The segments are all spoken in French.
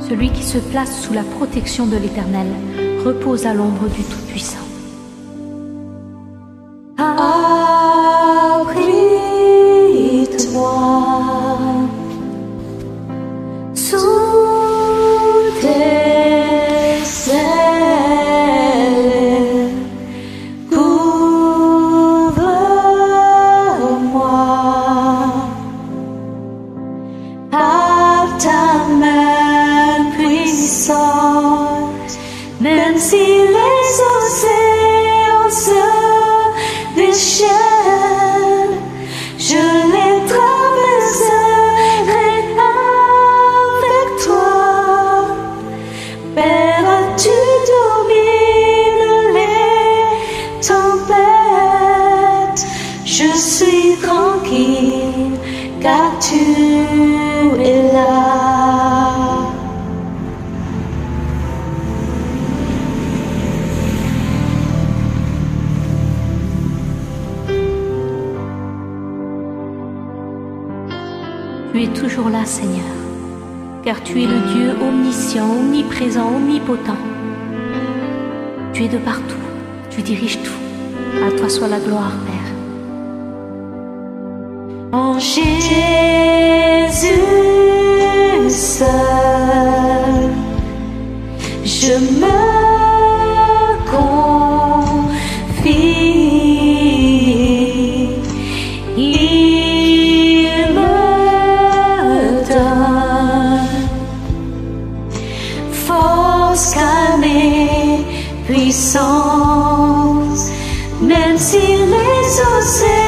Celui qui se place sous la protection de l'Éternel repose à l'ombre du Tout-Puissant. Père, tu domines les tempêtes. Je suis tranquille car tu es là. Tu es toujours là, Seigneur, car tu es le Dieu omniscient, omniprésent, omnipotent. Tu es de partout, tu diriges tout. À toi soit la gloire, Père. En Jésus force, calme et puissance, même si les océans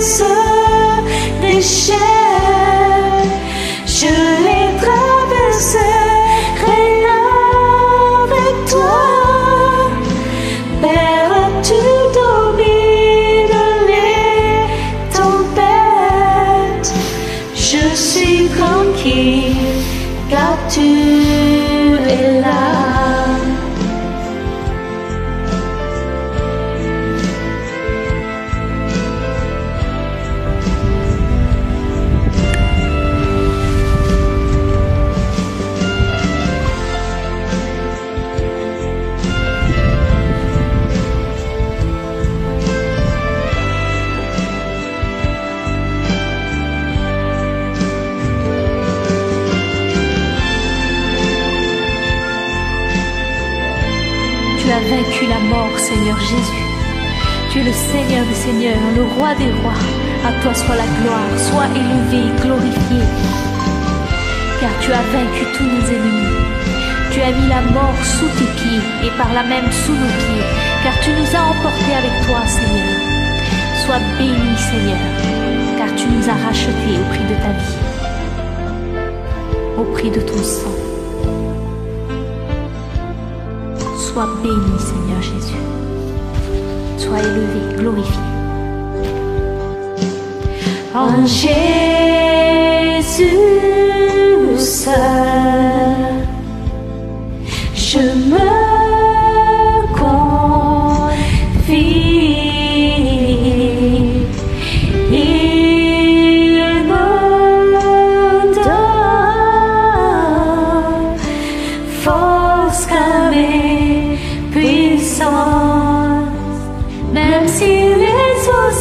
se déchaînent, je les traverserai avec toi. Père, as vaincu la mort, Seigneur Jésus. Tu es le Seigneur des Seigneurs, le Roi des Rois. À toi soit la gloire, sois élevé, glorifié. Car tu as vaincu tous nos ennemis. Tu as mis la mort sous tes pieds et par là même sous nos pieds. Car tu nous as emportés avec toi, Seigneur. Sois béni, Seigneur, car tu nous as rachetés au prix de ta vie, au prix de ton sang. Sois béni, Seigneur Jésus. Sois élevé, glorifié. En Jésus les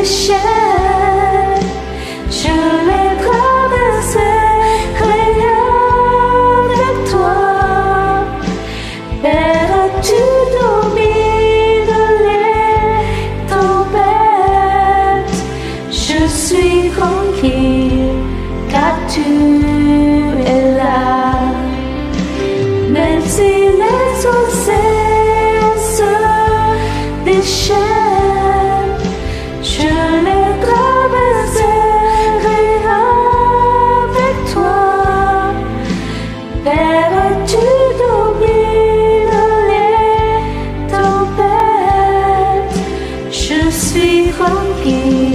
océans 相见。